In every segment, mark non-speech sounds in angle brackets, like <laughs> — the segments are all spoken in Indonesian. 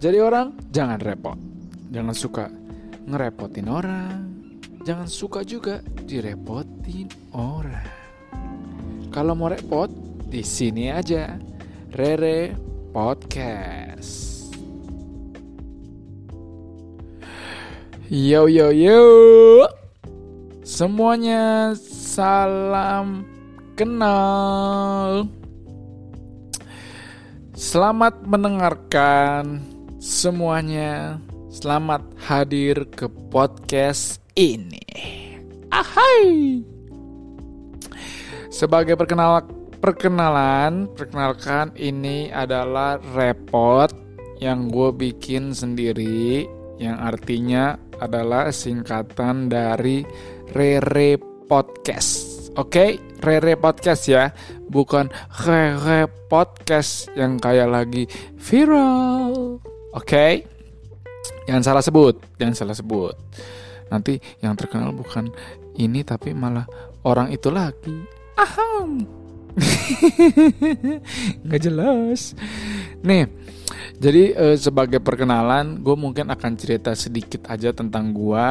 Jadi orang jangan repot. Jangan suka ngerepotin orang. Jangan suka juga direpotin orang. Kalau mau repot, di sini aja. Rere Podcast. Yo yo yo. Semuanya salam kenal. Selamat mendengarkan semuanya. Selamat hadir ke podcast ini. Ahai. Sebagai perkenal perkenalan, perkenalkan ini adalah repot yang gue bikin sendiri yang artinya adalah singkatan dari Rere Podcast. Oke, okay? Rere Podcast ya, bukan Rere Podcast yang kayak lagi viral. Oke, okay? jangan salah sebut, jangan salah sebut. Nanti yang terkenal bukan ini tapi malah orang itu lagi. Aham. <laughs> Nggak jelas. Nih, jadi eh, sebagai perkenalan, gue mungkin akan cerita sedikit aja tentang gue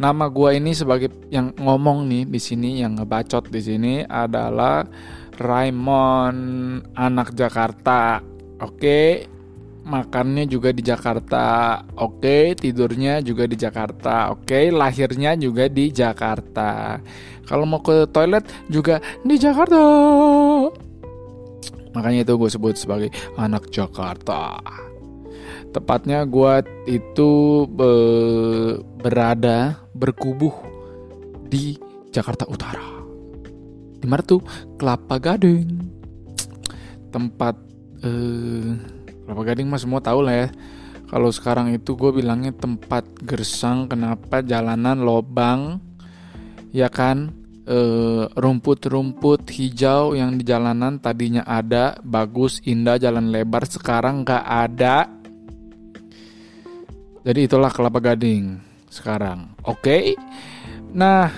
Nama gue ini sebagai yang ngomong nih di sini yang ngebacot di sini adalah Raymond anak Jakarta. Oke, makannya juga di Jakarta. Oke, tidurnya juga di Jakarta. Oke, lahirnya juga di Jakarta. Kalau mau ke toilet juga di Jakarta. Makanya itu gue sebut sebagai anak Jakarta. Tepatnya gue itu be berada berkubuh di Jakarta Utara. Di mana tuh? Kelapa Gading. Tempat eh, Kelapa Gading mah semua tahu lah ya. Kalau sekarang itu gue bilangnya tempat gersang. Kenapa? Jalanan lobang, ya kan? rumput-rumput hijau yang di jalanan tadinya ada bagus indah jalan lebar sekarang nggak ada jadi itulah kelapa gading sekarang. Oke. Okay? Nah,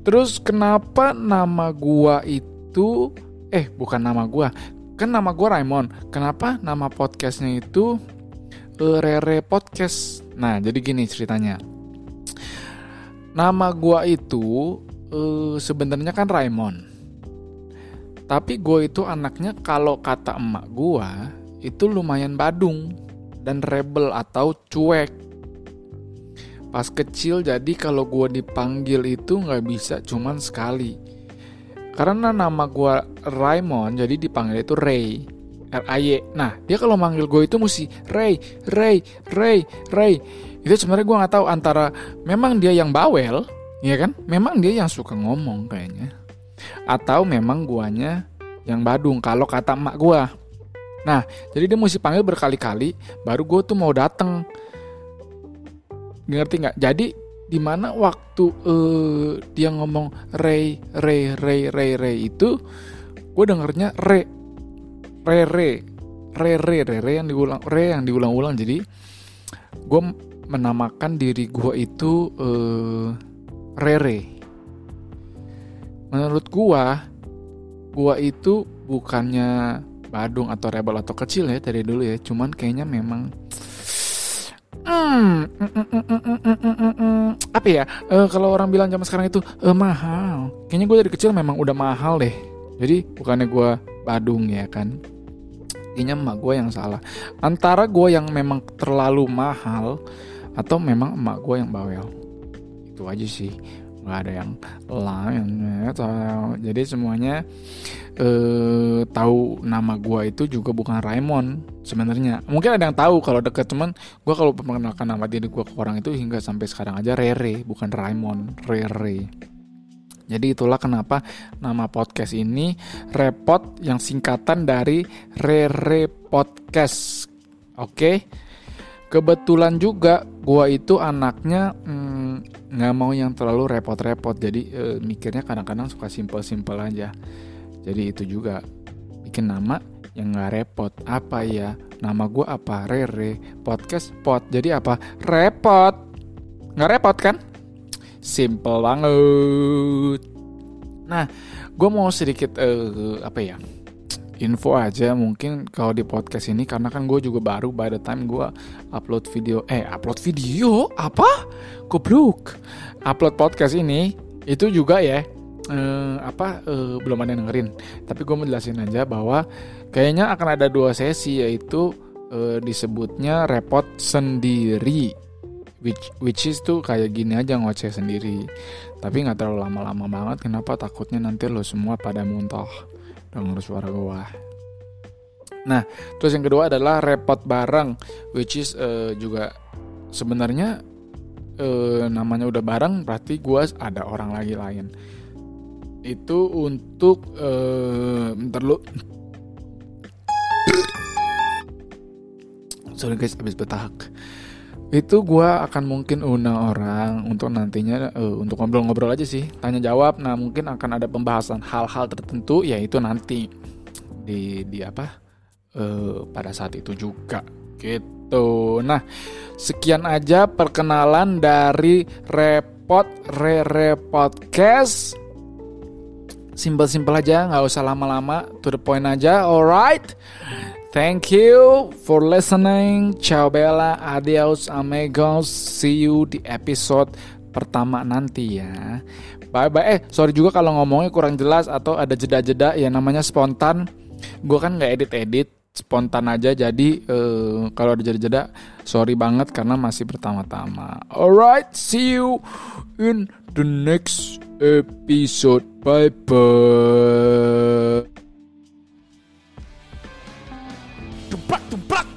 terus kenapa nama gua itu eh bukan nama gua. Kan nama gua Raymond. Kenapa nama podcastnya itu uh, Rere Podcast? Nah, jadi gini ceritanya. Nama gua itu uh, sebenarnya kan Raymond. Tapi gue itu anaknya kalau kata emak gua itu lumayan badung dan rebel atau cuek. Pas kecil jadi kalau gue dipanggil itu nggak bisa cuman sekali. Karena nama gue Raymond jadi dipanggil itu Ray. R-A-Y. Nah, dia kalau manggil gue itu mesti Ray, Ray, Ray, Ray. Itu sebenarnya gue nggak tahu antara memang dia yang bawel, ya kan? Memang dia yang suka ngomong kayaknya. Atau memang guanya yang badung kalau kata emak gue. Nah, jadi dia mesti panggil berkali-kali, baru gue tuh mau dateng. Ngerti nggak? Jadi di mana waktu uh, dia ngomong Ray, Ray, Ray, Ray, Ray itu, gue dengernya Re, Re, Re, Re, Re, Re, Re yang diulang, Re yang diulang-ulang. Jadi gue menamakan diri gue itu uh, Rere. Menurut gue, gue itu bukannya Badung atau rebel atau kecil ya dari dulu ya cuman kayaknya memang hmm, apa ya? Uh, kalau orang bilang zaman sekarang itu uh, mahal. Kayaknya gue dari kecil memang udah mahal deh. Jadi bukannya gue Badung ya kan? Kayaknya emak gue yang salah. Antara gue yang memang terlalu mahal atau memang emak gue yang bawel. Itu aja sih nggak ada yang lain jadi semuanya eh, tahu nama gue itu juga bukan Raymond sebenarnya. Mungkin ada yang tahu kalau deket teman gue kalau memperkenalkan nama diri gue ke orang itu hingga sampai sekarang aja Rere bukan Raymond Rere. Jadi itulah kenapa nama podcast ini repot yang singkatan dari Rere Podcast. Oke? Kebetulan juga gue itu anaknya hmm, nggak mau yang terlalu repot-repot. Jadi e, mikirnya kadang-kadang suka simpel-simpel aja. Jadi itu juga bikin nama yang nggak repot. Apa ya? Nama gue apa? Rere. Podcast pot. Jadi apa? Repot. Nggak repot kan? Simple banget. Nah gue mau sedikit uh, apa ya info aja mungkin kalau di podcast ini karena kan gue juga baru by the time gue upload video eh upload video? Apa? Goblok upload podcast ini itu juga ya eh, apa eh, belum ada yang dengerin. Tapi gue mau jelasin aja bahwa kayaknya akan ada dua sesi yaitu eh, disebutnya repot sendiri. Which which is tuh kayak gini aja ngoceh sendiri. Tapi nggak terlalu lama-lama banget kenapa? Takutnya nanti lo semua pada muntah denger suara gua. Nah, terus yang kedua adalah repot bareng, which is uh, juga sebenarnya uh, namanya udah bareng, berarti gua ada orang lagi lain. Itu untuk uh, bentar lu. Sorry guys, habis betahak itu gue akan mungkin undang orang untuk nantinya uh, untuk ngobrol-ngobrol aja sih tanya jawab. Nah mungkin akan ada pembahasan hal-hal tertentu yaitu nanti di di apa uh, pada saat itu juga gitu. Nah sekian aja perkenalan dari repot re re podcast. Simpel-simpel aja nggak usah lama-lama to the point aja alright Thank you for listening. Ciao bella, adios amigos. See you di episode pertama nanti ya. Bye bye. Eh, sorry juga kalau ngomongnya kurang jelas atau ada jeda-jeda ya namanya spontan. Gue kan nggak edit-edit, spontan aja. Jadi uh, kalau ada jeda-jeda, sorry banget karena masih pertama-tama. Alright, see you in the next episode. Bye bye. back to back.